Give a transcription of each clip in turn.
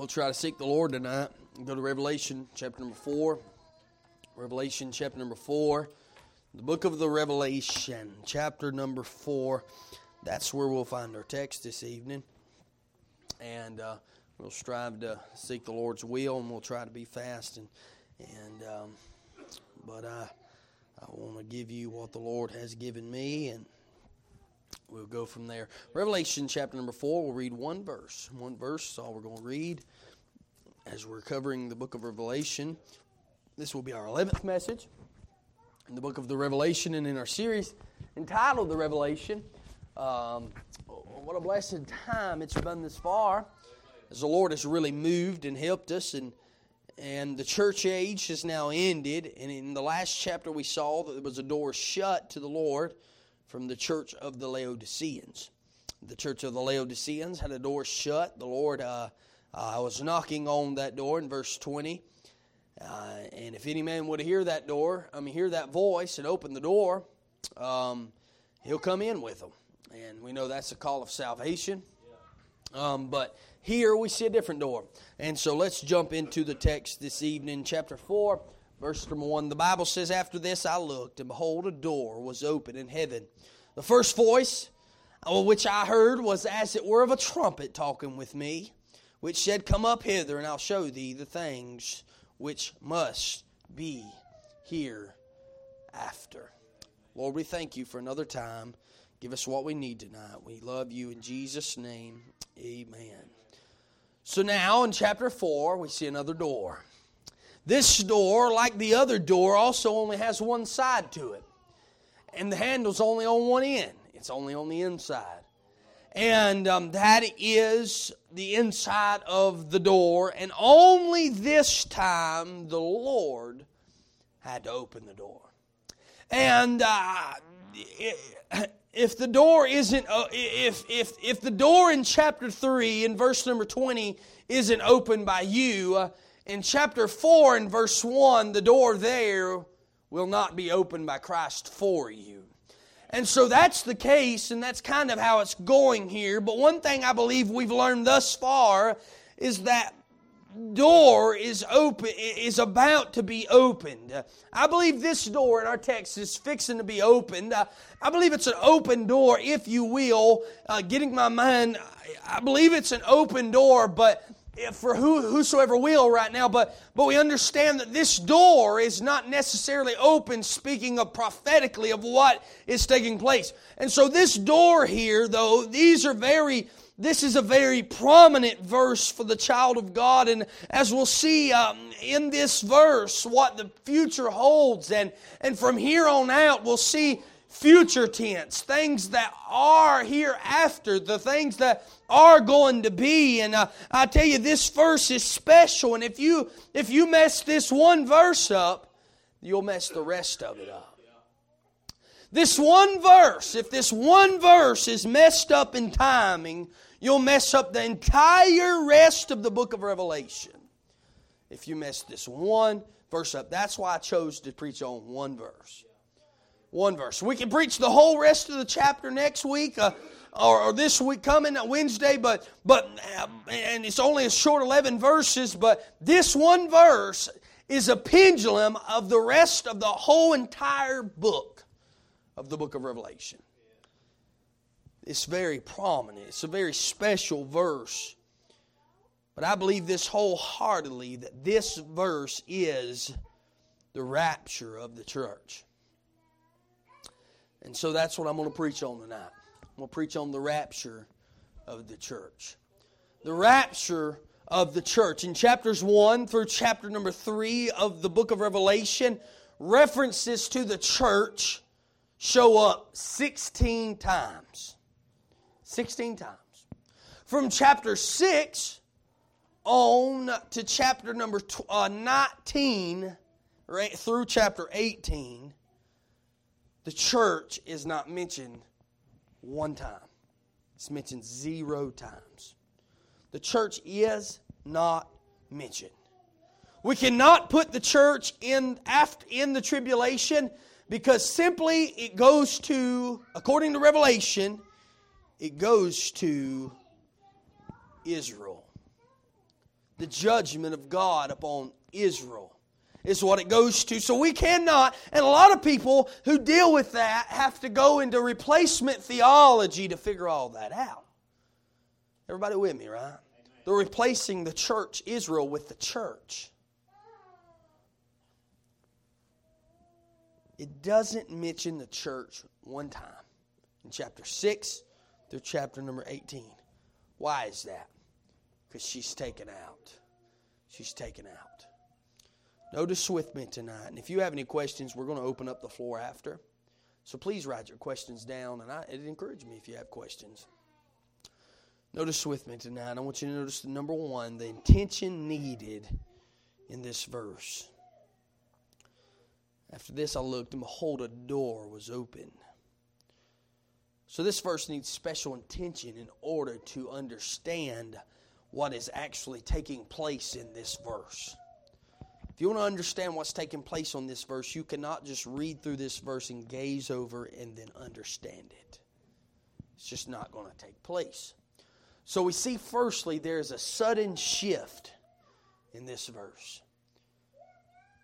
We'll try to seek the Lord tonight. Go to Revelation chapter number 4. Revelation chapter number 4. The book of the Revelation, chapter number 4. That's where we'll find our text this evening. And uh, we'll strive to seek the Lord's will and we'll try to be fast. And, and um, But I, I want to give you what the Lord has given me and we'll go from there. Revelation chapter number 4, we'll read one verse. One verse is all we're going to read as we're covering the book of Revelation. This will be our 11th message in the book of the Revelation and in our series entitled The Revelation. Um, what a blessed time it's been this far as the Lord has really moved and helped us and and the church age has now ended and in the last chapter we saw that there was a door shut to the Lord from the church of the Laodiceans. The church of the Laodiceans had a door shut. The Lord uh, uh, was knocking on that door in verse 20. Uh, and if any man would hear that door, I mean, hear that voice and open the door, um, he'll come in with them. And we know that's a call of salvation. Um, but here we see a different door. And so let's jump into the text this evening, chapter 4, verse number 1. The Bible says, After this I looked, and behold, a door was open in heaven. The first voice which I heard was as it were of a trumpet talking with me, which said, Come up hither, and I'll show thee the things which must be hereafter. Lord, we thank you for another time. Give us what we need tonight. We love you in Jesus' name. Amen. So now in chapter 4, we see another door. This door, like the other door, also only has one side to it. And the handle's only on one end, it's only on the inside. And um, that is the inside of the door. And only this time the Lord had to open the door. And uh, if the door isn't, uh, if, if, if the door in chapter 3 in verse number 20 isn't opened by you, uh, in chapter 4 and verse 1, the door there will not be opened by Christ for you. And so that's the case, and that's kind of how it's going here. But one thing I believe we've learned thus far is that door is open is about to be opened. I believe this door in our text is fixing to be opened. I believe it's an open door, if you will. Uh, getting my mind, I believe it's an open door, but for who, whosoever will right now, but, but we understand that this door is not necessarily open, speaking of prophetically of what is taking place. And so, this door here, though, these are very, this is a very prominent verse for the child of God. And as we'll see um, in this verse, what the future holds. And, and from here on out, we'll see future tense, things that are hereafter, the things that are going to be. And uh, I tell you, this verse is special. And if you if you mess this one verse up, you'll mess the rest of it up. This one verse, if this one verse is messed up in timing, you'll mess up the entire rest of the book of Revelation. If you mess this one verse up, that's why I chose to preach on one verse one verse. We can preach the whole rest of the chapter next week. Uh, or, or, this week coming Wednesday, but but and it's only a short eleven verses, but this one verse is a pendulum of the rest of the whole entire book of the book of Revelation. It's very prominent. It's a very special verse. But I believe this wholeheartedly that this verse is the rapture of the church. And so that's what I'm going to preach on tonight. I'm going to preach on the rapture of the church. The rapture of the church. In chapters 1 through chapter number 3 of the book of Revelation, references to the church show up 16 times. 16 times. From chapter 6 on to chapter number uh, 19, right through chapter 18, the church is not mentioned one time, it's mentioned zero times. The church is not mentioned. We cannot put the church in after in the tribulation because simply it goes to according to Revelation it goes to Israel. the judgment of God upon Israel. Is what it goes to. So we cannot, and a lot of people who deal with that have to go into replacement theology to figure all that out. Everybody with me, right? They're replacing the church, Israel, with the church. It doesn't mention the church one time in chapter 6 through chapter number 18. Why is that? Because she's taken out. She's taken out. Notice with me tonight. And if you have any questions, we're going to open up the floor after. So please write your questions down, and I, it encourage me if you have questions. Notice with me tonight. I want you to notice the number one, the intention needed in this verse. After this, I looked, and behold, a door was open. So, this verse needs special intention in order to understand what is actually taking place in this verse. If you want to understand what's taking place on this verse, you cannot just read through this verse and gaze over and then understand it. It's just not going to take place. So we see, firstly, there's a sudden shift in this verse.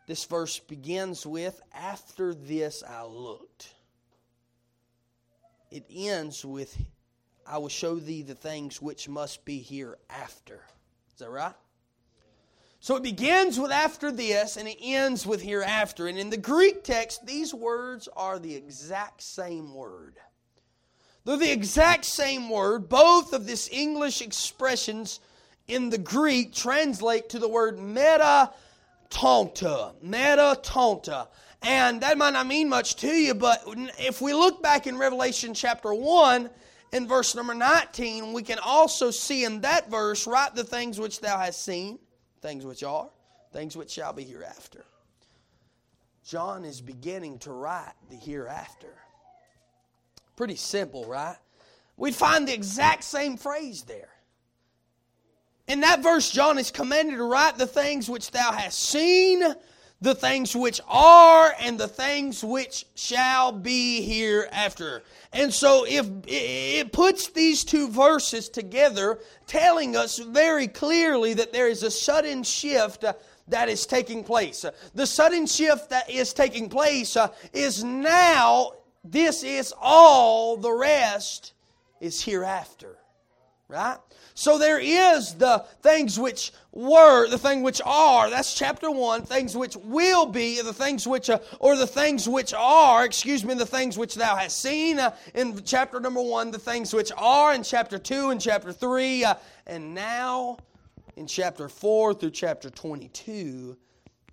This verse begins with, After this I looked. It ends with, I will show thee the things which must be hereafter. Is that right? So it begins with after this and it ends with hereafter. And in the Greek text, these words are the exact same word. They're the exact same word. Both of these English expressions in the Greek translate to the word meta tonta. Meta tonta. And that might not mean much to you, but if we look back in Revelation chapter 1, in verse number 19, we can also see in that verse, write the things which thou hast seen, things which are, things which shall be hereafter. John is beginning to write the hereafter. Pretty simple, right? We find the exact same phrase there. In that verse, John is commanded to write the things which thou hast seen, the things which are, and the things which shall be hereafter. And so, if it puts these two verses together, telling us very clearly that there is a sudden shift that is taking place. The sudden shift that is taking place uh, is now this is all, the rest is hereafter. Right? So there is the things which were, the thing which are, that's chapter 1, things which will be, the things which, uh, or the things which are, excuse me, the things which thou hast seen uh, in chapter number 1, the things which are in chapter 2 and chapter 3, uh, and now in chapter 4 through chapter 22,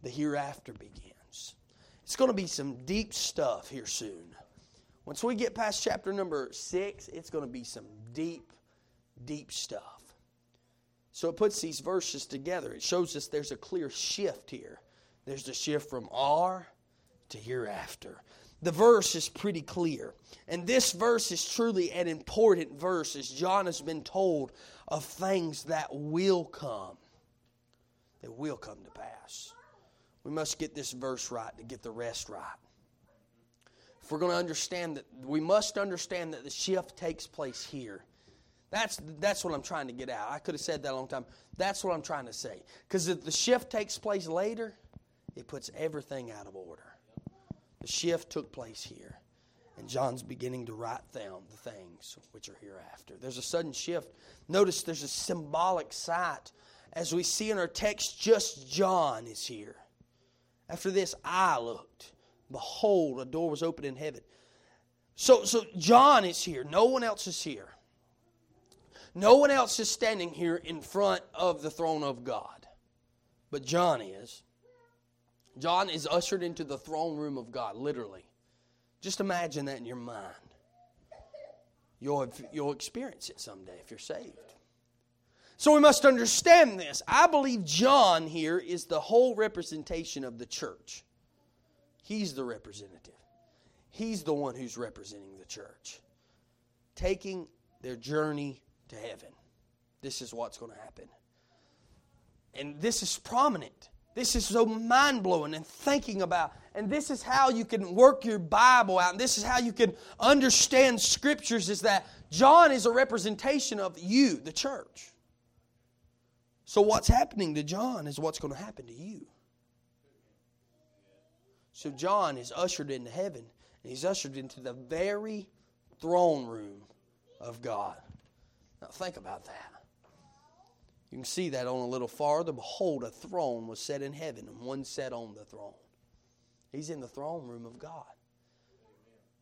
the hereafter begins. It's going to be some deep stuff here soon. Once we get past chapter number six, it's going to be some deep, deep stuff. So it puts these verses together. It shows us there's a clear shift here. There's the shift from are to hereafter. The verse is pretty clear. And this verse is truly an important verse as John has been told of things that will come. That will come to pass. We must get this verse right to get the rest right if we're going to understand that, we must understand that the shift takes place here. That's, that's what I'm trying to get out. I could have said that a long time. That's what I'm trying to say. Because if the shift takes place later, it puts everything out of order. The shift took place here. And John's beginning to write down the things which are hereafter. There's a sudden shift. Notice there's a symbolic sight. As we see in our text, just John is here. After this, I looked behold, a door was opened in heaven. So, so John is here. No one else is here. No one else is standing here in front of the throne of God. But John is. John is ushered into the throne room of God, literally. Just imagine that in your mind. You'll, you'll experience it someday if you're saved. So we must understand this. I believe John here is the whole representation of the church. He's the representative. He's the one who's representing the church, taking their journey to heaven. This is what's going to happen. And this is prominent. This is so mind blowing and thinking about. And this is how you can work your Bible out. And this is how you can understand scriptures is that John is a representation of you, the church. So, what's happening to John is what's going to happen to you. So, John is ushered into heaven, and he's ushered into the very throne room of God. Now, think about that. You can see that on a little farther. Behold, a throne was set in heaven, and one sat on the throne. He's in the throne room of God.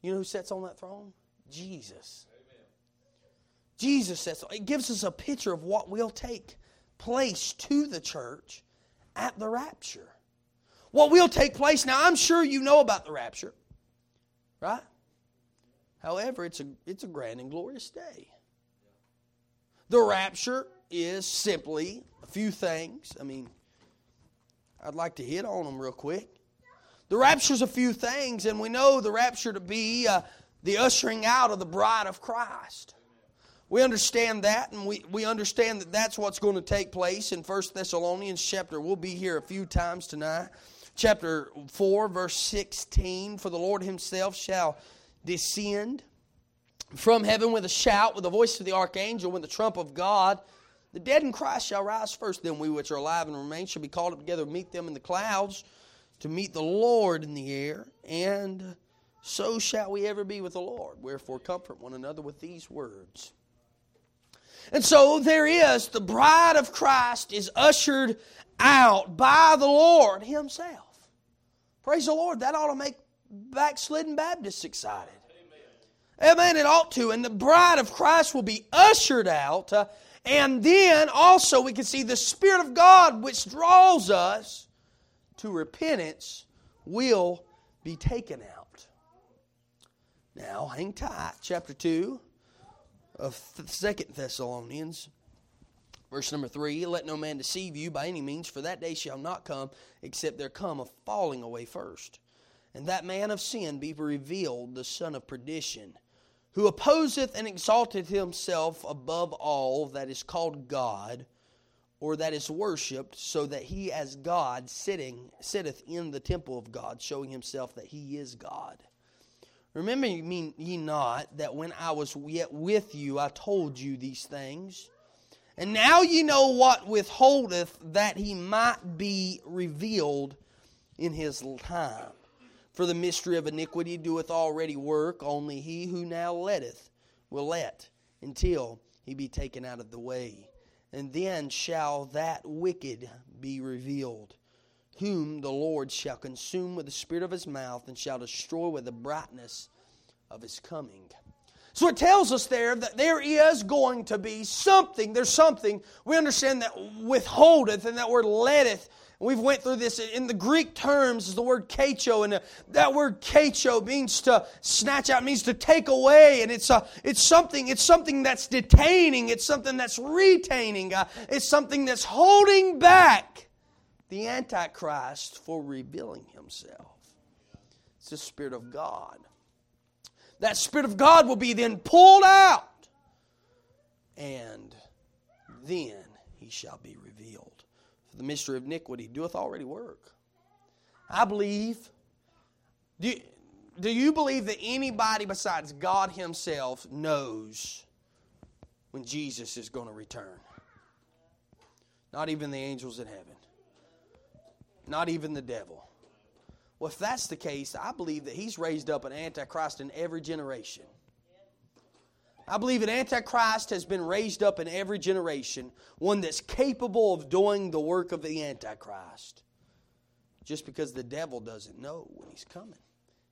You know who sits on that throne? Jesus. Jesus says it gives us a picture of what will take place to the church at the rapture. What will take place. Now, I'm sure you know about the rapture, right? However, it's a, it's a grand and glorious day. The rapture is simply a few things. I mean, I'd like to hit on them real quick. The rapture's a few things, and we know the rapture to be uh, the ushering out of the bride of Christ. We understand that, and we, we understand that that's what's going to take place in 1 Thessalonians chapter. We'll be here a few times tonight. Chapter 4, verse 16 For the Lord himself shall descend from heaven with a shout, with the voice of the archangel, with the trump of God. The dead in Christ shall rise first. Then we which are alive and remain shall be called up together to meet them in the clouds, to meet the Lord in the air. And so shall we ever be with the Lord. Wherefore, comfort one another with these words. And so there is, the bride of Christ is ushered out by the Lord Himself. Praise the Lord. That ought to make backslidden Baptists excited. Amen. It ought to. And the bride of Christ will be ushered out. Uh, and then also we can see the Spirit of God, which draws us to repentance, will be taken out. Now, hang tight. Chapter 2 of Second Thessalonians, verse number three: Let no man deceive you by any means, for that day shall not come except there come a falling away first, and that man of sin be revealed, the son of perdition, who opposeth and exalteth himself above all that is called God or that is worshipped, so that he as God sitting sitteth in the temple of God, showing himself that he is God. Remember ye not that when I was yet with you, I told you these things? And now ye know what withholdeth that he might be revealed in his time. For the mystery of iniquity doeth already work, only he who now letteth will let until he be taken out of the way. And then shall that wicked be revealed whom the Lord shall consume with the spirit of his mouth and shall destroy with the brightness of his coming. So it tells us there that there is going to be something. There's something. We understand that withholdeth and that word letteth. We've went through this in the Greek terms is the word kacho, and that word kacho means to snatch out, means to take away, and it's a, it's something, it's something that's detaining, it's something that's retaining, uh, it's something that's holding back the Antichrist for revealing himself. It's the Spirit of God. That Spirit of God will be then pulled out, and then he shall be revealed. For the mystery of iniquity doeth already work. I believe. Do do you believe that anybody besides God Himself knows when Jesus is going to return? Not even the angels in heaven not even the devil. Well, if that's the case, I believe that he's raised up an Antichrist in every generation. I believe an Antichrist has been raised up in every generation, one that's capable of doing the work of the Antichrist. Just because the devil doesn't know when he's coming,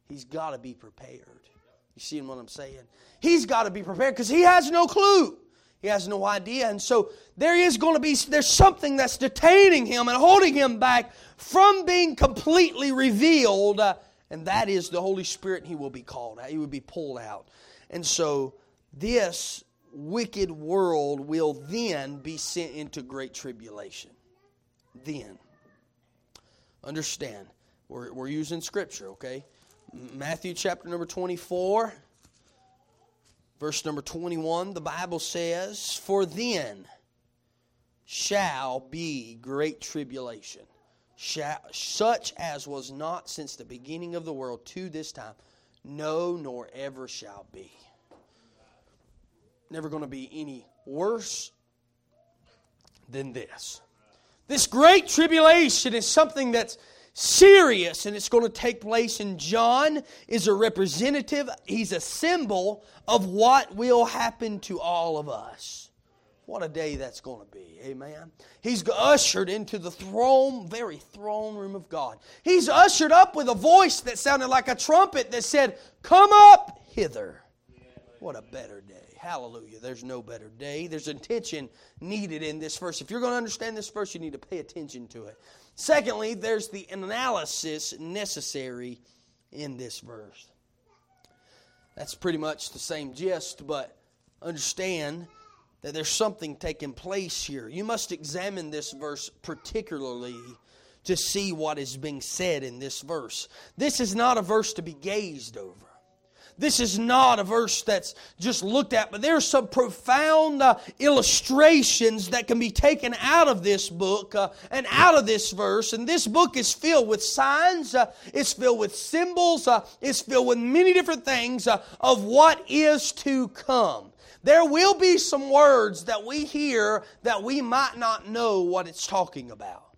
he's got to be prepared. You see what I'm saying? He's got to be prepared because he has no clue. He has no idea. And so there is going to be, there's something that's detaining him and holding him back from being completely revealed. Uh, and that is the Holy Spirit. He will be called out. He will be pulled out. And so this wicked world will then be sent into great tribulation. Then. Understand. We're, we're using scripture, okay? Matthew chapter number 24 Verse number 21, the Bible says, For then shall be great tribulation, shall, such as was not since the beginning of the world to this time, no, nor ever shall be. Never going to be any worse than this. This great tribulation is something that's serious and it's going to take place and John is a representative, he's a symbol of what will happen to all of us. What a day that's going to be. Amen. He's ushered into the throne, very throne room of God. He's ushered up with a voice that sounded like a trumpet that said, Come up hither. What a better day. Hallelujah. There's no better day. There's attention needed in this verse. If you're going to understand this verse, you need to pay attention to it. Secondly, there's the analysis necessary in this verse. That's pretty much the same gist, but understand that there's something taking place here. You must examine this verse particularly to see what is being said in this verse. This is not a verse to be gazed over. This is not a verse that's just looked at, but there's some profound uh, illustrations that can be taken out of this book uh, and out of this verse. And this book is filled with signs, uh, it's filled with symbols, uh, it's filled with many different things uh, of what is to come. There will be some words that we hear that we might not know what it's talking about.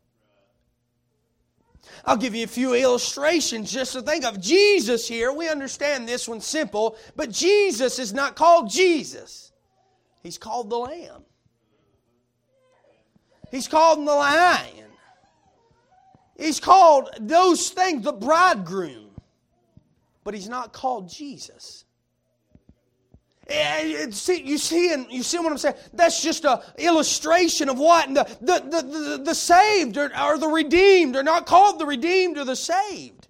I'll give you a few illustrations just to think of. Jesus here, we understand this one's simple, but Jesus is not called Jesus. He's called the Lamb. He's called the Lion. He's called those things, the bridegroom. But he's not called Jesus. See, you see, and you see what I'm saying? That's just an illustration of what the the, the, the, the saved or, or, the redeemed are not called the redeemed or the saved,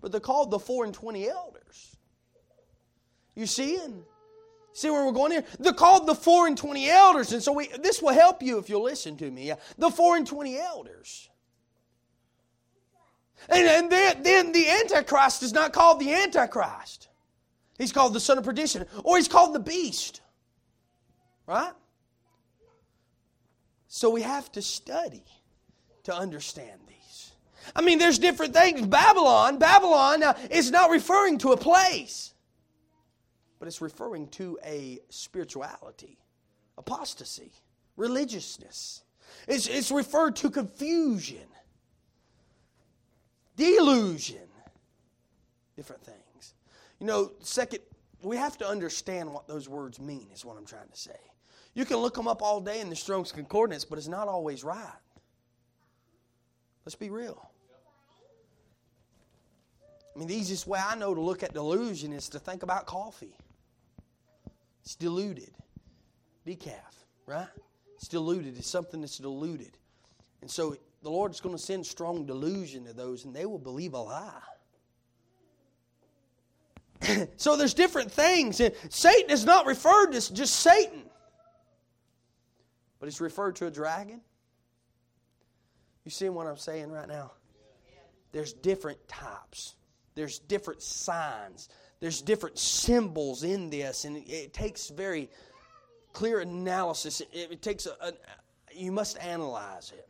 but they're called the four and twenty elders. You see, and see where we're going here. They're called the four and twenty elders, and so we, this will help you if you'll listen to me. The four and twenty elders. And, and then, then the Antichrist is not called the Antichrist. He's called the son of perdition, or he's called the beast. Right? So we have to study to understand these. I mean, there's different things. Babylon, Babylon uh, is not referring to a place, but it's referring to a spirituality, apostasy, religiousness. It's, it's referred to confusion, delusion, different things. You know, second, we have to understand what those words mean, is what I'm trying to say. You can look them up all day in the Strong's Concordance, but it's not always right. Let's be real. I mean, the easiest way I know to look at delusion is to think about coffee. It's diluted. Decaf, right? It's diluted. It's something that's diluted. And so the Lord's going to send strong delusion to those, and they will believe a lie. so there's different things. And Satan is not referred to just Satan, but it's referred to a dragon. You see what I'm saying right now? There's different types. There's different signs. There's different symbols in this, and it takes very clear analysis. It, it takes a, a, you must analyze it.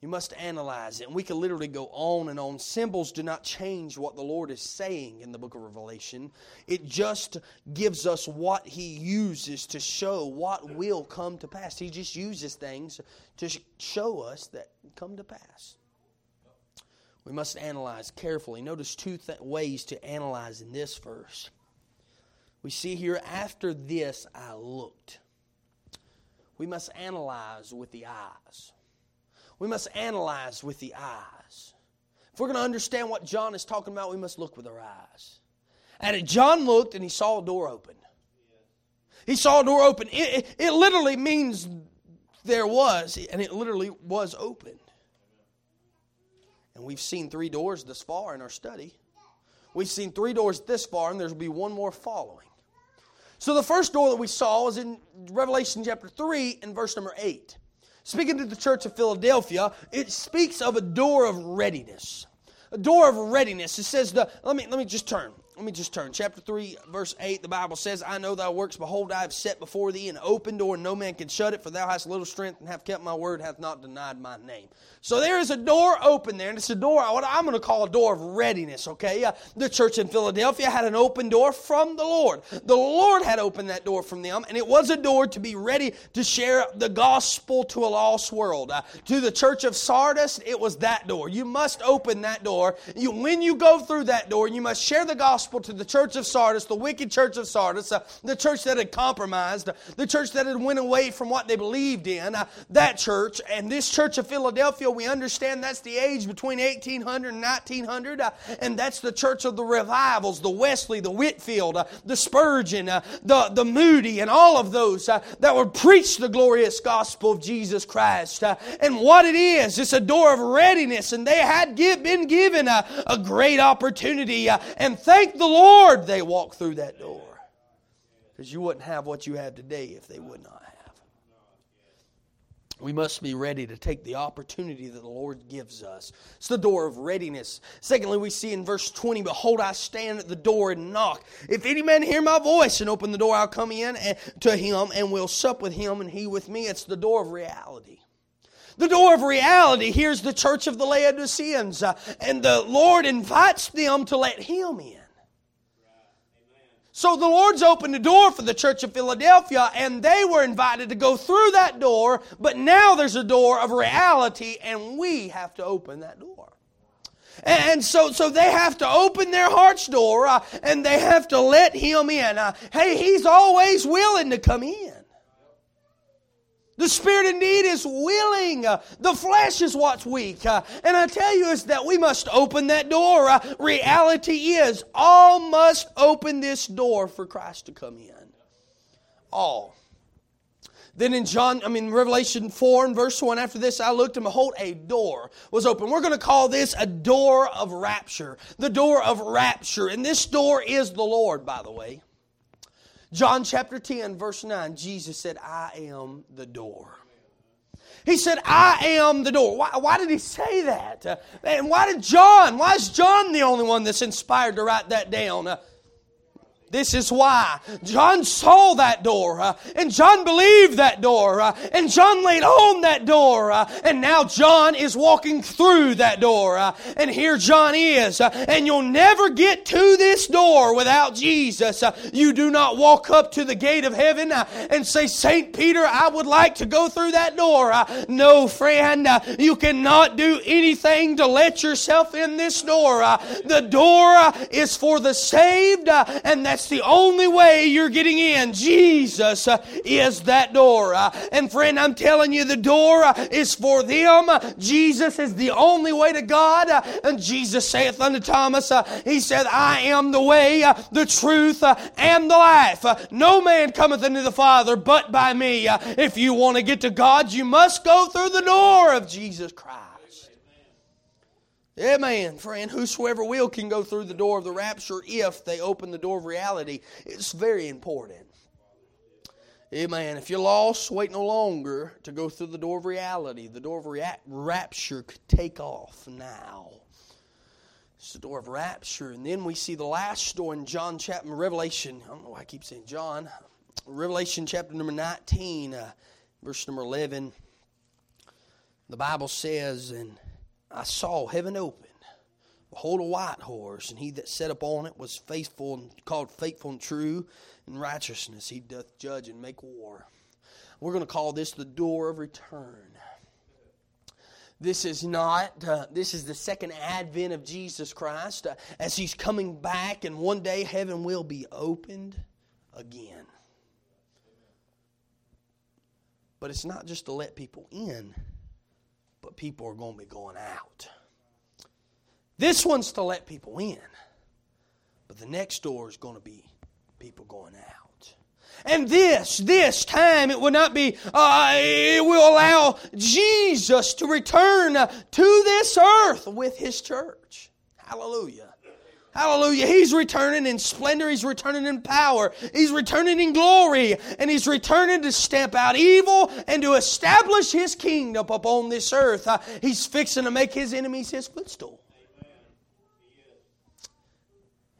You must analyze it. And we can literally go on and on. Symbols do not change what the Lord is saying in the book of Revelation. It just gives us what He uses to show what will come to pass. He just uses things to show us that come to pass. We must analyze carefully. Notice two th- ways to analyze in this verse. We see here, after this I looked. We must analyze with the eyes we must analyze with the eyes. If we're going to understand what John is talking about, we must look with our eyes. And John looked and he saw a door open. He saw a door open. It, it, it literally means there was, and it literally was opened. And we've seen three doors this far in our study. We've seen three doors this far, and there'll be one more following. So the first door that we saw is in Revelation chapter 3 and verse number 8. Speaking to the church of Philadelphia, it speaks of a door of readiness. A door of readiness. It says the let me let me just turn. Let me just turn. Chapter 3, verse 8, the Bible says, I know thy works. Behold, I have set before thee an open door, and no man can shut it, for thou hast little strength, and have kept my word, hath not denied my name. So there is a door open there, and it's a door, what I'm going to call a door of readiness, okay? Uh, the church in Philadelphia had an open door from the Lord. The Lord had opened that door from them, and it was a door to be ready to share the gospel to a lost world. Uh, to the church of Sardis, it was that door. You must open that door. You, when you go through that door, you must share the gospel to the church of Sardis, the wicked church of Sardis, uh, the church that had compromised, uh, the church that had went away from what they believed in. Uh, that church and this church of Philadelphia, we understand that's the age between 1800 and 1900, uh, and that's the church of the revivals, the Wesley, the Whitefield, uh, the Spurgeon, the the Moody, and all of those that would preach the glorious gospel of Jesus Christ. and what it is, it's a door of readiness, and they had give, been given a, a great opportunity. and thank the Lord they walked through that door. Because you wouldn't have what you have today if they would not have. We must be ready to take the opportunity that the Lord gives us. It's the door of readiness. Secondly, we see in verse 20, Behold, I stand at the door and knock. If any man hear my voice and open the door, I'll come in to him and will sup with him and he with me. It's the door of reality. The door of reality, here's the church of the Laodiceans, uh, and the Lord invites them to let him in. So the Lord's opened the door for the church of Philadelphia, and they were invited to go through that door, but now there's a door of reality, and we have to open that door. And so, so they have to open their heart's door uh, and they have to let him in. Uh, hey, he's always willing to come in. The spirit indeed is willing. Uh, the flesh is what's weak. Uh, and I tell you is that we must open that door. Uh, reality is all must open this door for Christ to come in. All. Then in John, I mean Revelation 4 and verse 1, after this I looked and behold, a door was open. We're going to call this a door of rapture. The door of rapture. And this door is the Lord, by the way. John chapter 10, verse 9, Jesus said, I am the door. He said, I am the door. Why, why did he say that? Uh, and why did John, why is John the only one that's inspired to write that down? Uh, this is why. John saw that door, uh, and John believed that door, uh, and John laid on that door, uh, and now John is walking through that door, uh, and here John is, uh, and you'll never get to this door without Jesus. Uh, you do not walk up to the gate of heaven and say, Saint Peter, I would like to go through that door. no, friend, you cannot do anything to let yourself in this door. the door is for the saved, and that's that's the only way you're getting in. Jesus uh, is that door. Uh, and friend, I'm telling you, the door uh, is for them. Jesus is the only way to God. And Jesus saith unto Thomas, He said, I am the way, the truth, and the life. no man cometh unto the Father but by me. if you want to get to God, you must go through the door of Jesus Christ. Amen, friend. Whosoever will can go through the door of the rapture if they open the door of reality. It's very important. Amen. If you're lost, wait no longer to go through the door of reality. The door of rea- rapture could take off now. It's the door of rapture. And then we see the last door in John chapter, Revelation. I don't know why I keep saying John. Revelation chapter number 19, uh, verse number 11. The Bible says, and I saw heaven open. Behold, a white horse, and he that sat upon it was faithful and called faithful and true in righteousness. He doth judge and make war. We're going to call this the door of return. This is not, uh, this is the second advent of Jesus Christ uh, as he's coming back, and one day heaven will be opened again. But it's not just to let people in but people are going to be going out. This one's to let people in, but the next door is going to be people going out. And this, this time, it will not be, uh, it will allow Jesus to return to this earth with his church. Hallelujah. Hallelujah. He's returning in splendor. He's returning in power. He's returning in glory. And He's returning to stamp out evil and to establish His kingdom upon this earth. Uh, he's fixing to make His enemies His footstool.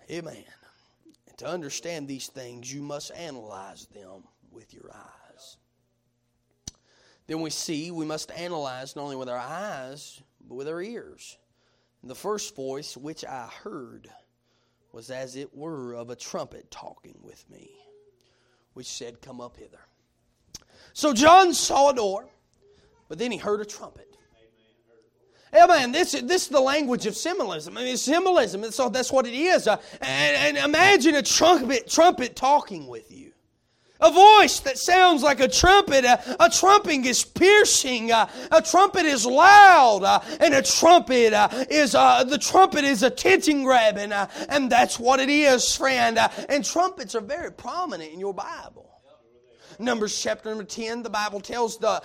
Amen. To understand these things, you must analyze them with your eyes. Then we see we must analyze not only with our eyes, but with our ears. And the first voice which I heard was as it were of a trumpet talking with me, which said, Come up hither. So John saw a door, but then he heard a trumpet. Yeah, man, this, this is the language of symbolism. I mean, it's symbolism. So that's what it is. Uh, and, and imagine a trumpet, trumpet talking with you. A voice that sounds like a trumpet. A, a trumpet is piercing. Uh, a trumpet is loud. And a trumpet uh, is, uh, the trumpet is attention grabbing. Uh, and that's what it is, friend. and trumpets are very prominent in your Bible. Numbers chapter number 10, the Bible tells the,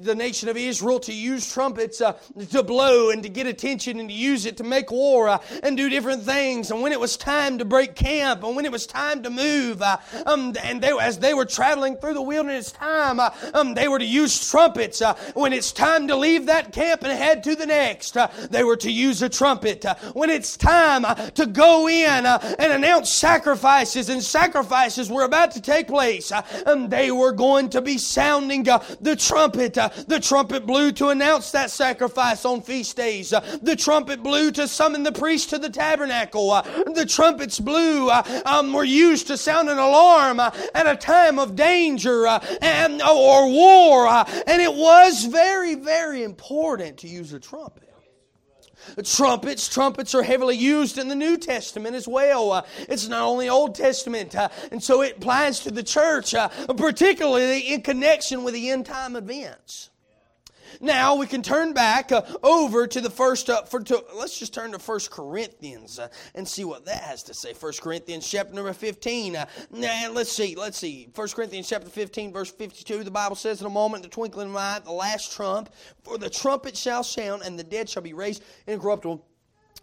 the nation of Israel to use trumpets uh, to blow and to get attention and to use it to make war uh, and do different things. And when it was time to break camp and when it was time to move, uh, um, and they, as they were traveling through the wilderness time, uh, um, they were to use trumpets. Uh, when it's time to leave that camp and head to the next, uh, they were to use a trumpet. when it's time to go in and announce sacrifices and sacrifices were about to take place, um, they they were going to be sounding uh, the trumpet. Uh, the trumpet blew to announce that sacrifice on feast days. Uh, the trumpet blew to summon the priest to the tabernacle. The trumpets blew um, were used to sound an alarm at a time of danger and or war. and it was very, very important to use a trumpet. Trumpets, trumpets are heavily used in the New Testament as well. Uh, it's not only Old Testament, uh, and so it applies to the church, uh, particularly in connection with the end time events. Now we can turn back uh, over to the first. Uh, for to, let's just turn to First Corinthians uh, and see what that has to say. First Corinthians chapter number fifteen. Uh, now let's see. Let's see. First Corinthians chapter fifteen, verse fifty-two. The Bible says, "In a moment, the twinkling of an eye, the last trump, for the trumpet shall sound, and the dead shall be raised incorruptible."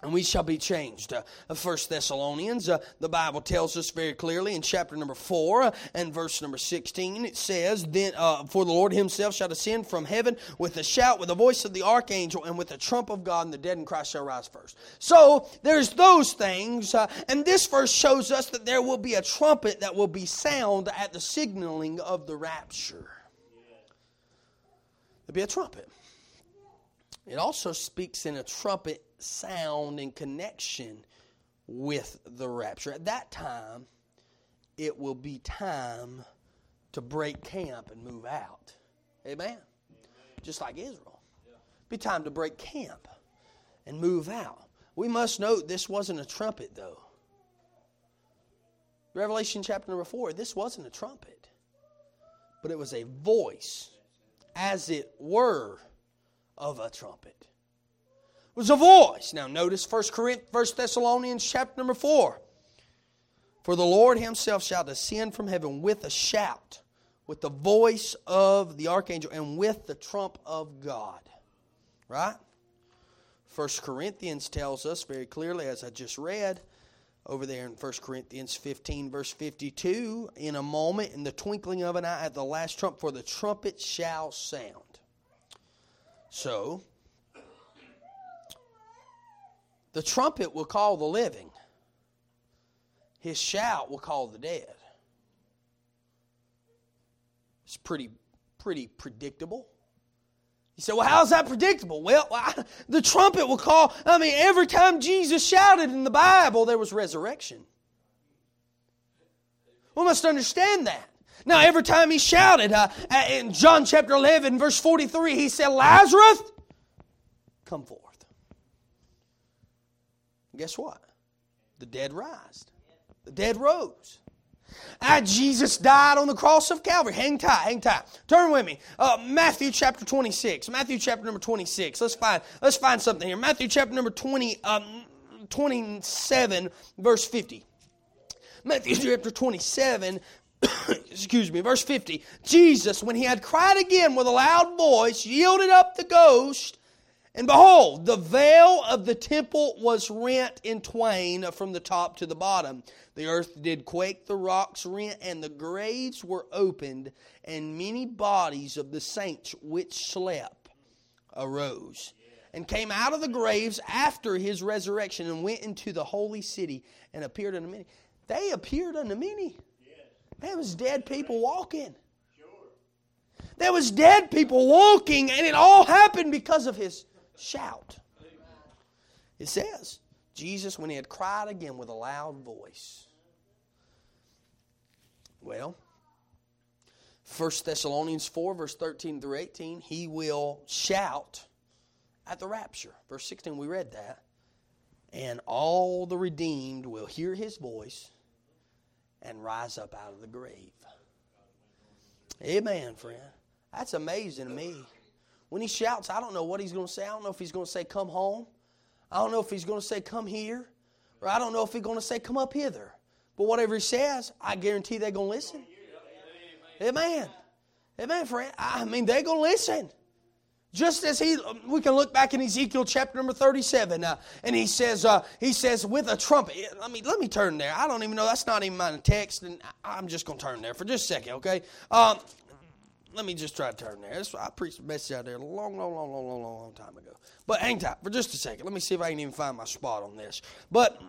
And we shall be changed. Uh, First Thessalonians, uh, the Bible tells us very clearly in chapter number four uh, and verse number sixteen. It says, "Then uh, for the Lord Himself shall descend from heaven with a shout, with the voice of the archangel, and with the trump of God, and the dead in Christ shall rise first. So there's those things, uh, and this verse shows us that there will be a trumpet that will be sound at the signaling of the rapture. There'll be a trumpet. It also speaks in a trumpet sound in connection with the rapture. At that time, it will be time to break camp and move out. Amen? Amen. Just like Israel. Yeah. Be time to break camp and move out. We must note this wasn't a trumpet, though. Revelation chapter number 4, this wasn't a trumpet, but it was a voice, as it were, of a trumpet was a voice. Now notice 1 Corinthians, 1 Thessalonians chapter number 4. For the Lord himself shall descend from heaven with a shout, with the voice of the archangel, and with the trump of God. Right? 1 Corinthians tells us very clearly, as I just read, over there in 1 Corinthians 15, verse 52, in a moment, in the twinkling of an eye, at the last trump, for the trumpet shall sound. So, the trumpet will call the living, his shout will call the dead. It's pretty, pretty predictable. You say, well, how's that predictable? Well, the trumpet will call. I mean, every time Jesus shouted in the Bible, there was resurrection. We must understand that. Now, every time he shouted, uh, in John chapter 11, verse 43, he said, Lazarus, come forth guess what? The dead rise. The dead rose. Ah, Jesus died on the cross of Calvary. Hang tight, hang tight. Turn with me. Uh, Matthew chapter 26. Matthew chapter number 26. Let's find, let's find something here. Matthew chapter number 20, um, 27, verse 50. Matthew chapter 27, excuse me, verse 50. Jesus, when he had cried again with a loud voice, yielded up the ghost and behold, the veil of the temple was rent in twain from the top to the bottom. The earth did quake, the rocks rent, and the graves were opened, and many bodies of the saints which slept arose and came out of the graves after his resurrection and went into the holy city and appeared unto many. They appeared unto many. There was dead people walking. There was dead people walking, and it all happened because of his shout. It says, Jesus, when he had cried again with a loud voice. Well, 1 Thessalonians 4, verse 13 through 18, he will shout at the rapture. Verse 16, we read that. And all the redeemed will hear his voice and rise up out of the grave. Amen, friend. That's amazing to me. When he shouts, I don't know what he's going to say. I don't know if he's going to say, Come home. I don't know if he's going to say, Come here. Or I don't know if he's going to say, Come up hither. But whatever he says, I guarantee they're going to listen. Amen. Amen, friend. I mean, they're going to listen. Just as he, we can look back in Ezekiel chapter number 37, uh, and he says, uh, he says, with a trumpet. Let me, let me turn there. I don't even know. That's not even my text, and I'm just going to turn there for just a second, okay? Um, let me just try to turn there. That's, I preached a message out there a long, long, long, long, long, long, long time ago. But hang tight for just a second. Let me see if I can even find my spot on this. But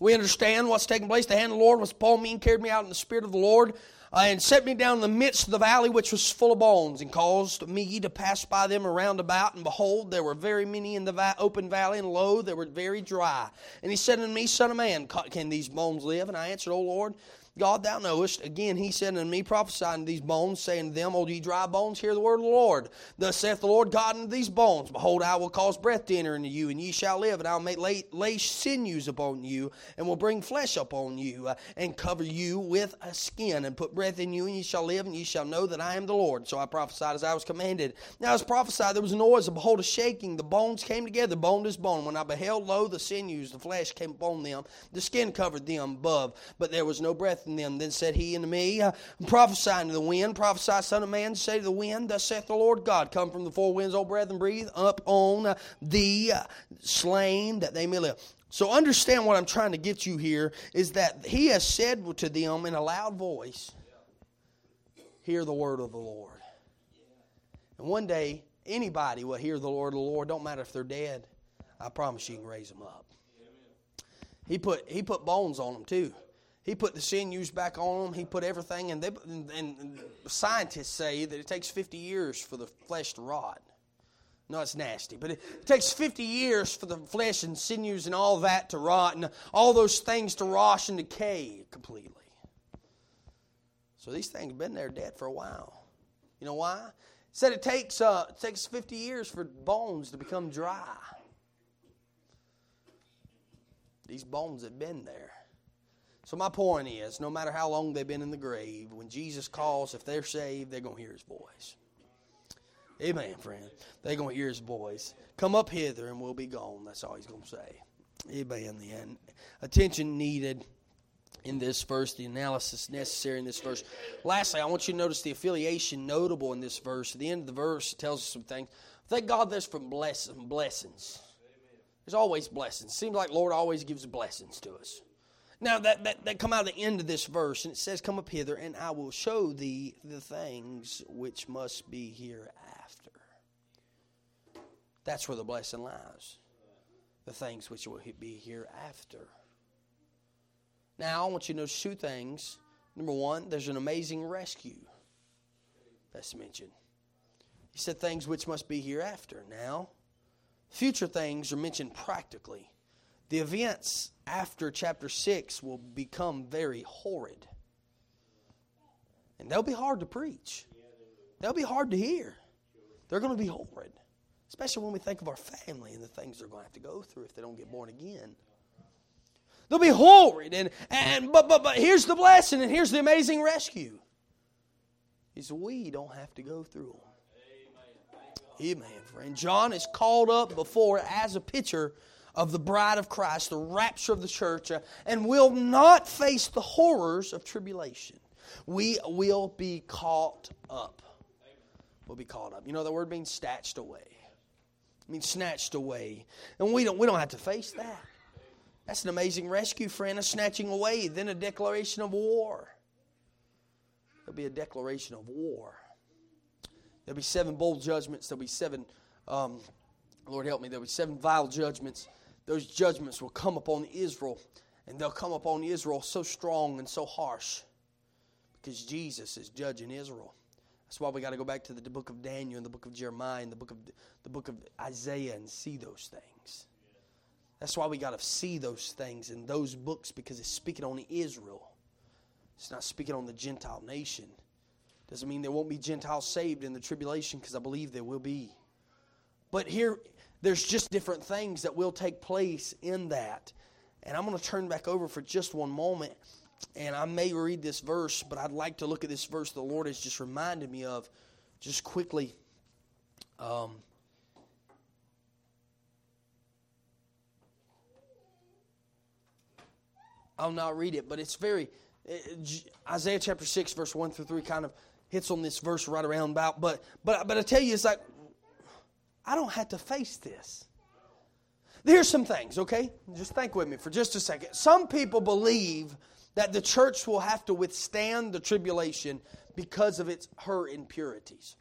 we understand what's taking place. The hand of the Lord was upon me and carried me out in the spirit of the Lord uh, and set me down in the midst of the valley which was full of bones, and caused me to pass by them around about. And behold, there were very many in the open valley, and lo, they were very dry. And he said unto me, Son of man, can these bones live? And I answered, O Lord, God, thou knowest. Again, he said unto me, prophesying these bones, saying to them, O ye dry bones, hear the word of the Lord. Thus saith the Lord God unto these bones, Behold, I will cause breath to enter into you, and ye shall live, and I will make lay, lay sinews upon you, and will bring flesh upon you, uh, and cover you with a skin, and put breath in you, and ye shall live, and ye shall know that I am the Lord. So I prophesied as I was commanded. Now as prophesied, there was a noise, and behold, a shaking. The bones came together, bone to bone. When I beheld, lo, the sinews, the flesh came upon them, the skin covered them above, but there was no breath in them. Then said he unto me, uh, prophesying to the wind, prophesy, son of man, say to the wind, Thus saith the Lord God, Come from the four winds, O brethren, breathe up on uh, the uh, slain that they may live. So understand what I'm trying to get you here is that he has said to them in a loud voice, Hear the word of the Lord. And one day, anybody will hear the word of the Lord. Don't matter if they're dead. I promise you can raise them up. He put, he put bones on them too. He put the sinews back on them. He put everything, and, they, and, scientists say that it takes 50 years for the flesh to rot. No, it's nasty, but it takes 50 years for the flesh and sinews and all that to rot and all those things to rot and decay completely. So these things have been there dead for a while. You know why? Said it takes, uh, it takes 50 years for bones to become dry. These bones have been there. So my point is, no matter how long they've been in the grave, when Jesus calls, if they're saved, they're going to hear his voice. Amen, friend. They're going to hear his voice. Come up hither and we'll be gone. That's all he's going to say. Amen. The end. Attention needed in this verse, the analysis necessary in this verse. Lastly, I want you to notice the affiliation notable in this verse. At the end of the verse, tells us some things. Thank God there's from bless, blessings. There's always blessings. Seems like Lord always gives blessings to us. Now, that, that, that come out of the end of this verse, and it says, Come up hither, and I will show thee the things which must be hereafter. That's where the blessing lies. The things which will be hereafter. Now, I want you to notice two things. Number one, there's an amazing rescue that's mentioned. He said things which must be hereafter. Now, future things are mentioned practically the events after chapter 6 will become very horrid. And they'll be hard to preach, they'll be hard to hear. They're going to be horrid, especially when we think of our family and the things they're going to have to go through if they don't get born again. They'll be horrid, and, and but, but, but here's the blessing, and here's the amazing rescue. Is we don't have to go through them. Amen, friend. John is called up before as a picture of the bride of Christ, the rapture of the church, uh, and will not face the horrors of tribulation. We will be caught up. We'll be caught up. You know, the word means snatched away. It means snatched away. And we don't, we don't have to face that. That's an amazing rescue, friend, a snatching away, then a declaration of war. There'll be a declaration of war. There'll be seven bowl judgments. There'll be seven, um, Lord help me, there'll be seven vial judgments those judgments will come upon Israel. And they'll come upon Israel so strong and so harsh because Jesus is judging Israel. That's why we got to go back to the book of Daniel and the book of Jeremiah and the book of the book of Isaiah and see those things. That's why we got to see those things in those books because it's speaking on Israel. It's not speaking on the Gentile nation. Doesn't mean there won't be Gentiles saved in the tribulation because I believe there will be. But here, there's just different things that will take place in that. And I'm going to turn back over for just one moment and I may read this verse, but I'd like to look at this verse the Lord has just reminded me of just quickly. Um, I'll not read it, but it's very. Isaiah chapter 6, verse 1 through 3 kind of hits on this verse right around about. But, but, but I tell you, it's like, I don't have to face this. Here's some things, okay? Just think with me for just a second. Some people believe that the church will have to withstand the tribulation because of its her impurities.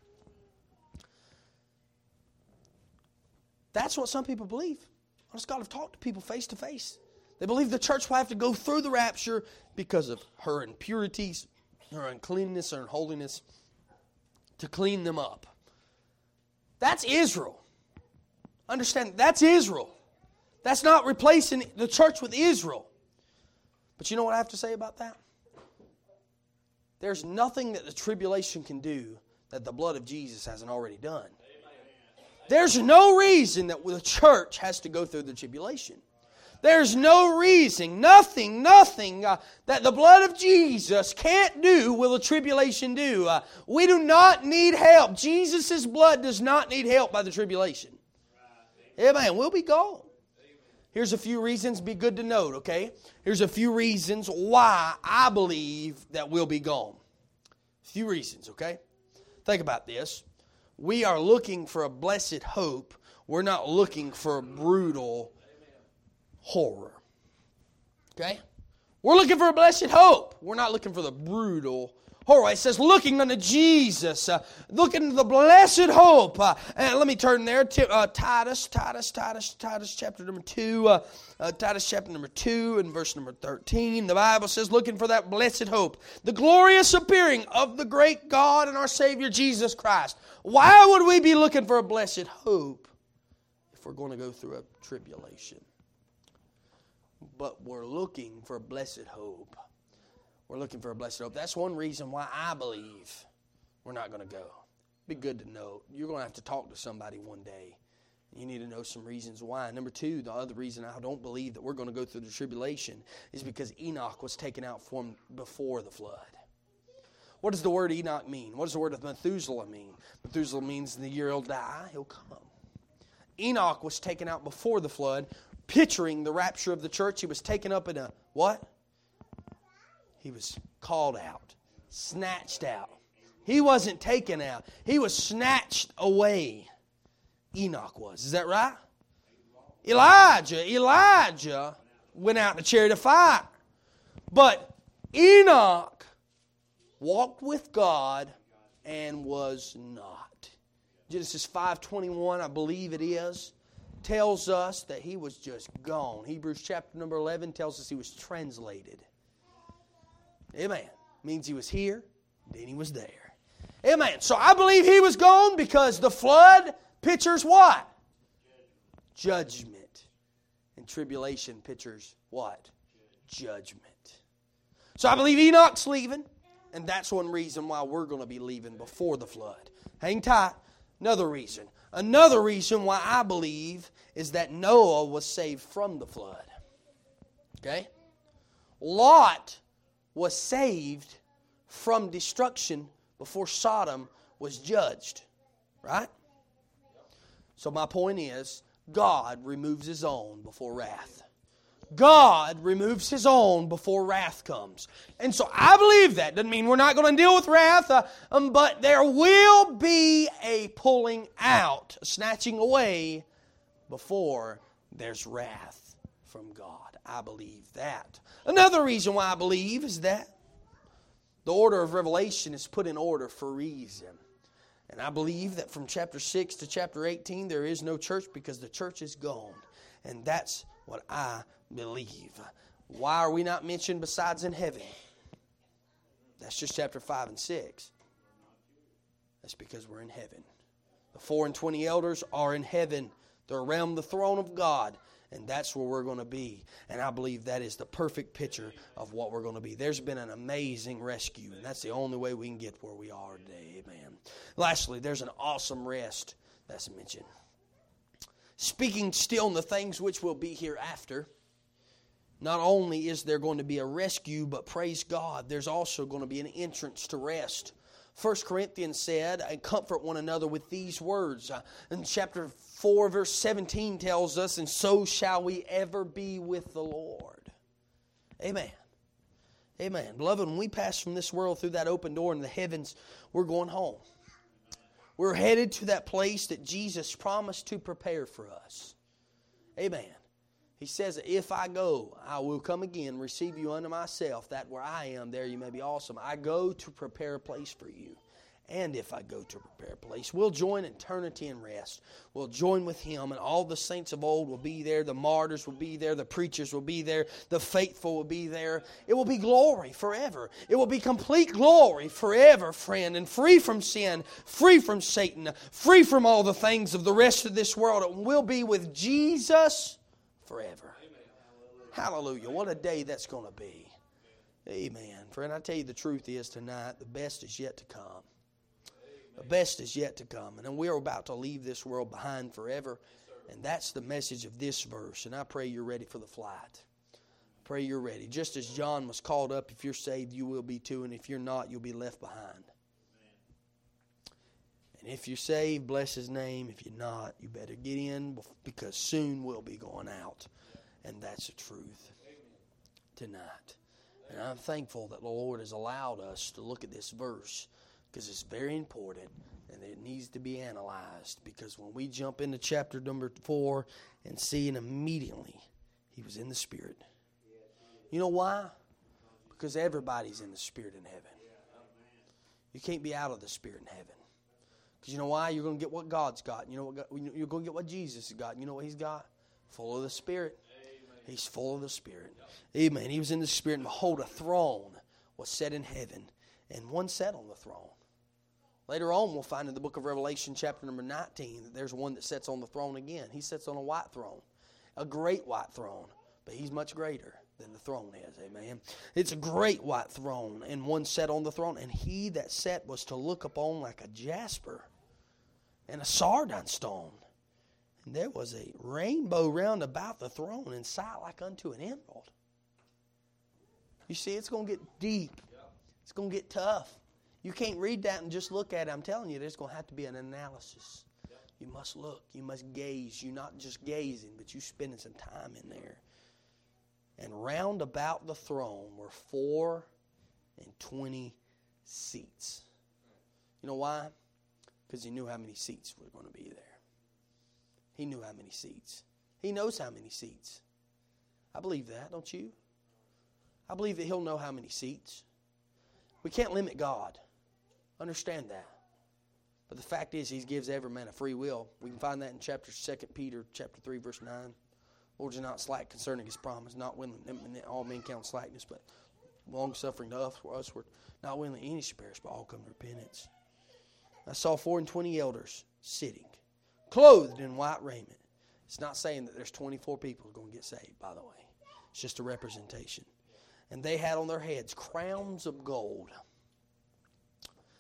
That's what some people believe. I just got to talk to people face to face. They believe the church will have to go through the rapture because of her impurities, her uncleanness, her unholiness, to clean them up. That's Israel. Understand, that's Israel. That's not replacing the church with Israel. But you know what I have to say about that? There's nothing that the tribulation can do that the blood of Jesus hasn't already done. There's no reason that the church has to go through the tribulation. There's no reason, nothing, nothing uh, that the blood of Jesus can't do will the tribulation do. Uh, we do not need help. Jesus' blood does not need help by the tribulation. Amen. We'll be gone. Here's a few reasons, be good to note, okay? Here's a few reasons why I believe that we'll be gone. A few reasons, okay? Think about this. We are looking for a blessed hope. We're not looking for a brutal horror. Okay? We're looking for a blessed hope. We're not looking for the brutal horror. It says, looking unto Jesus, uh, looking to the blessed hope. Uh, and let me turn there to uh, Titus, Titus, Titus, Titus, chapter number 2. Uh, uh, Titus, chapter number 2, and verse number 13. The Bible says, looking for that blessed hope, the glorious appearing of the great God and our Savior Jesus Christ. Why would we be looking for a blessed hope if we're going to go through a tribulation? But we're looking for a blessed hope we're looking for a blessed hope. That's one reason why I believe we're not going to go. Be good to know. You're going to have to talk to somebody one day. You need to know some reasons why. Number two, the other reason I don't believe that we're going to go through the tribulation is because Enoch was taken out from before the flood. What does the word Enoch mean? What does the word of Methuselah mean? Methuselah means the year he'll die, he'll come. Enoch was taken out before the flood, picturing the rapture of the church. He was taken up in a what? He was called out, snatched out. He wasn't taken out, he was snatched away. Enoch was. Is that right? Elijah, Elijah went out in a chariot of fire. But Enoch walked with God and was not. Genesis 5:21, I believe it is, tells us that he was just gone. Hebrews chapter number 11 tells us he was translated. Amen. Means he was here, then he was there. Amen. So I believe he was gone because the flood pictures what? Judgment. And tribulation pictures what? Judgment. So I believe Enoch's leaving, and that's one reason why we're going to be leaving before the flood. Hang tight. Another reason. Another reason why I believe is that Noah was saved from the flood. Okay? Lot was saved from destruction before Sodom was judged. Right? So, my point is God removes his own before wrath. God removes his own before wrath comes. And so I believe that. Doesn't mean we're not going to deal with wrath, uh, um, but there will be a pulling out, a snatching away before there's wrath from God. I believe that. Another reason why I believe is that the order of Revelation is put in order for reason. And I believe that from chapter 6 to chapter 18, there is no church because the church is gone. And that's what I believe. Why are we not mentioned besides in heaven? That's just chapter 5 and 6. That's because we're in heaven. The four and twenty elders are in heaven. They're around the throne of God. And that's where we're going to be. And I believe that is the perfect picture of what we're going to be. There's been an amazing rescue, and that's the only way we can get where we are today. Amen. Lastly, there's an awesome rest that's mentioned. Speaking still in the things which will be hereafter, not only is there going to be a rescue, but praise God, there's also going to be an entrance to rest. 1 Corinthians said, and comfort one another with these words. Uh, in chapter 4, verse 17 tells us, and so shall we ever be with the Lord. Amen. Amen. Beloved, when we pass from this world through that open door in the heavens, we're going home. We're headed to that place that Jesus promised to prepare for us. Amen. He says, If I go, I will come again, receive you unto myself, that where I am, there you may be awesome. I go to prepare a place for you. And if I go to prepare a place, we'll join eternity and rest. We'll join with Him, and all the saints of old will be there. The martyrs will be there. The preachers will be there. The faithful will be there. It will be glory forever. It will be complete glory forever, friend, and free from sin, free from Satan, free from all the things of the rest of this world. It will be with Jesus forever. Hallelujah. What a day that's going to be. Amen. Friend, I tell you the truth is tonight, the best is yet to come. The best is yet to come. And we're about to leave this world behind forever. And that's the message of this verse. And I pray you're ready for the flight. Pray you're ready. Just as John was called up, if you're saved, you will be too. And if you're not, you'll be left behind. And if you're saved, bless his name. If you're not, you better get in because soon we'll be going out. And that's the truth tonight. And I'm thankful that the Lord has allowed us to look at this verse because it's very important and it needs to be analyzed. Because when we jump into chapter number four and see, and immediately he was in the Spirit. You know why? Because everybody's in the Spirit in heaven. You can't be out of the Spirit in heaven. Because you know why? You're going to get what God's got. You know what God, you're going to get what Jesus has got. You know what He's got? Full of the Spirit. Amen. He's full of the Spirit. Amen. He was in the Spirit, and behold, a throne was set in heaven, and one sat on the throne. Later on, we'll find in the book of Revelation, chapter number 19, that there's one that sits on the throne again. He sits on a white throne, a great white throne, but he's much greater than the throne is. Amen. It's a great white throne, and one sat on the throne, and he that sat was to look upon like a jasper and a sardine stone. And there was a rainbow round about the throne in sight like unto an emerald. You see, it's going to get deep. It's going to get tough. You can't read that and just look at it. I'm telling you, there's going to have to be an analysis. You must look. You must gaze. You're not just gazing, but you're spending some time in there. And round about the throne were four and twenty seats. You know why? Because he knew how many seats were going to be there. He knew how many seats. He knows how many seats. I believe that, don't you? I believe that he'll know how many seats. We can't limit God. Understand that. But the fact is, he gives every man a free will. We can find that in chapter 2 Peter chapter 3, verse 9. Lord's not slack concerning his promise, not willing all men count slackness, but long suffering to us, for us, we're not willing any should perish, but all come to repentance. I saw four and twenty elders sitting, clothed in white raiment. It's not saying that there's 24 people going to get saved, by the way. It's just a representation. And they had on their heads crowns of gold.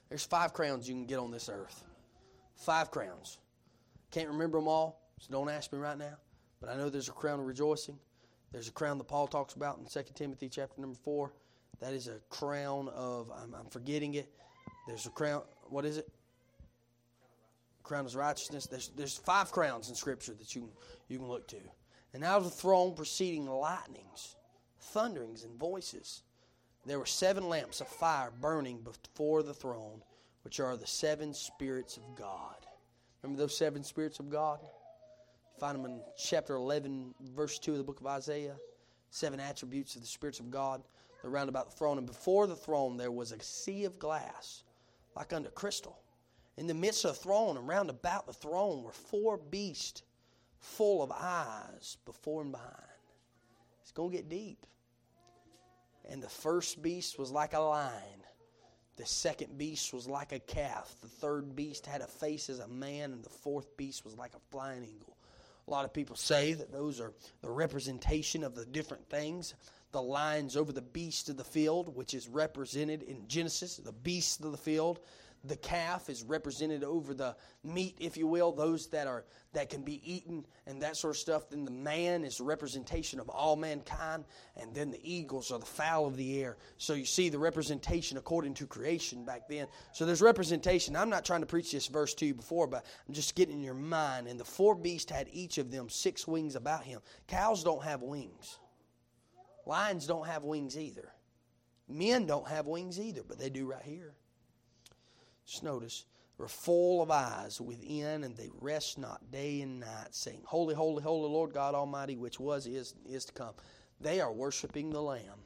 There's five crowns you can get on this earth. Five crowns. Can't remember them all, so don't ask me right now. But I know there's a crown of rejoicing. There's a crown that Paul talks about in 2 Timothy chapter number 4. That is a crown of, I'm, I'm forgetting it. There's a crown, what is it? Crown of righteousness. There's, there's five crowns in Scripture that you, you can look to. And out of the throne proceeding lightnings, thunderings, and voices. There were seven lamps of fire burning before the throne, which are the seven spirits of God. Remember those seven spirits of God? You find them in chapter 11, verse 2 of the book of Isaiah. Seven attributes of the spirits of God. They're round about the throne. And before the throne, there was a sea of glass, like unto crystal in the midst of the throne and round about the throne were four beasts full of eyes before and behind. It's going to get deep. And the first beast was like a lion. The second beast was like a calf. The third beast had a face as a man. And the fourth beast was like a flying eagle. A lot of people say that those are the representation of the different things. The lines over the beast of the field, which is represented in Genesis, the beast of the field the calf is represented over the meat, if you will, those that are that can be eaten and that sort of stuff. Then the man is a representation of all mankind, and then the eagles are the fowl of the air. So you see the representation according to creation back then. So there's representation. I'm not trying to preach this verse to you before, but I'm just getting in your mind. And the four beasts had each of them six wings about him. Cows don't have wings. Lions don't have wings either. Men don't have wings either, but they do right here. Just notice, are full of eyes within, and they rest not day and night, saying, Holy, holy, holy Lord God Almighty, which was, is, is to come. They are worshiping the Lamb.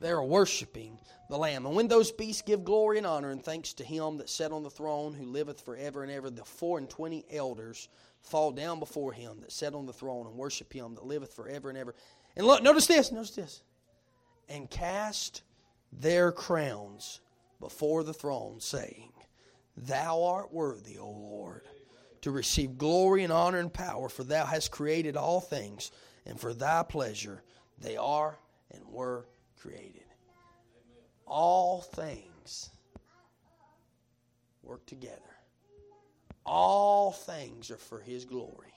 They are worshiping the Lamb. And when those beasts give glory and honor and thanks to him that sat on the throne, who liveth forever and ever, the four and twenty elders fall down before him that sat on the throne and worship him that liveth forever and ever. And look, notice this, notice this. And cast their crowns before the throne, saying, Thou art worthy, O Lord, to receive glory and honor and power, for thou hast created all things, and for thy pleasure they are and were created. All things work together. All things are for his glory.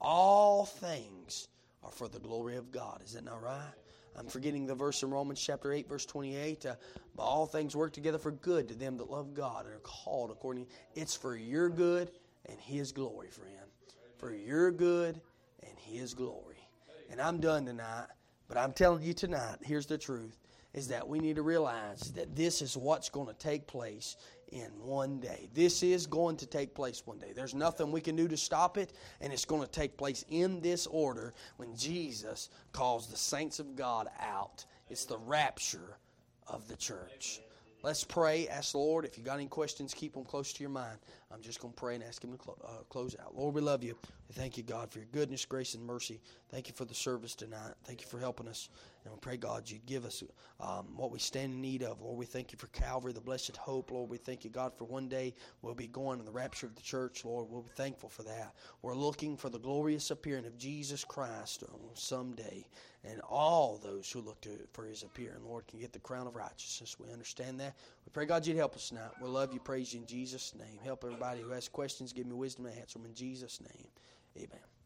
All things are for the glory of God. Is that not right? I'm forgetting the verse in Romans chapter 8, verse 28. Uh, but all things work together for good to them that love God and are called according. It's for your good and His glory, friend. For your good and His glory. And I'm done tonight, but I'm telling you tonight, here's the truth is that we need to realize that this is what's going to take place in one day. This is going to take place one day. There's nothing we can do to stop it, and it's going to take place in this order when Jesus calls the saints of God out. It's the rapture of the church. Let's pray. Ask the Lord. If you got any questions, keep them close to your mind. I'm just going to pray and ask Him to uh, close out. Lord, we love you. We thank you, God, for your goodness, grace, and mercy. Thank you for the service tonight. Thank you for helping us. And we pray, God, you give us um, what we stand in need of. Lord, we thank you for Calvary, the blessed hope. Lord, we thank you, God, for one day we'll be going in the rapture of the church. Lord, we'll be thankful for that. We're looking for the glorious appearing of Jesus Christ someday. And all those who look to for his appearing, Lord, can get the crown of righteousness. We understand that. We pray, God, you'd help us tonight. We love you, praise you in Jesus' name. Help everybody who has questions. Give me wisdom to answer them in Jesus' name. Amen.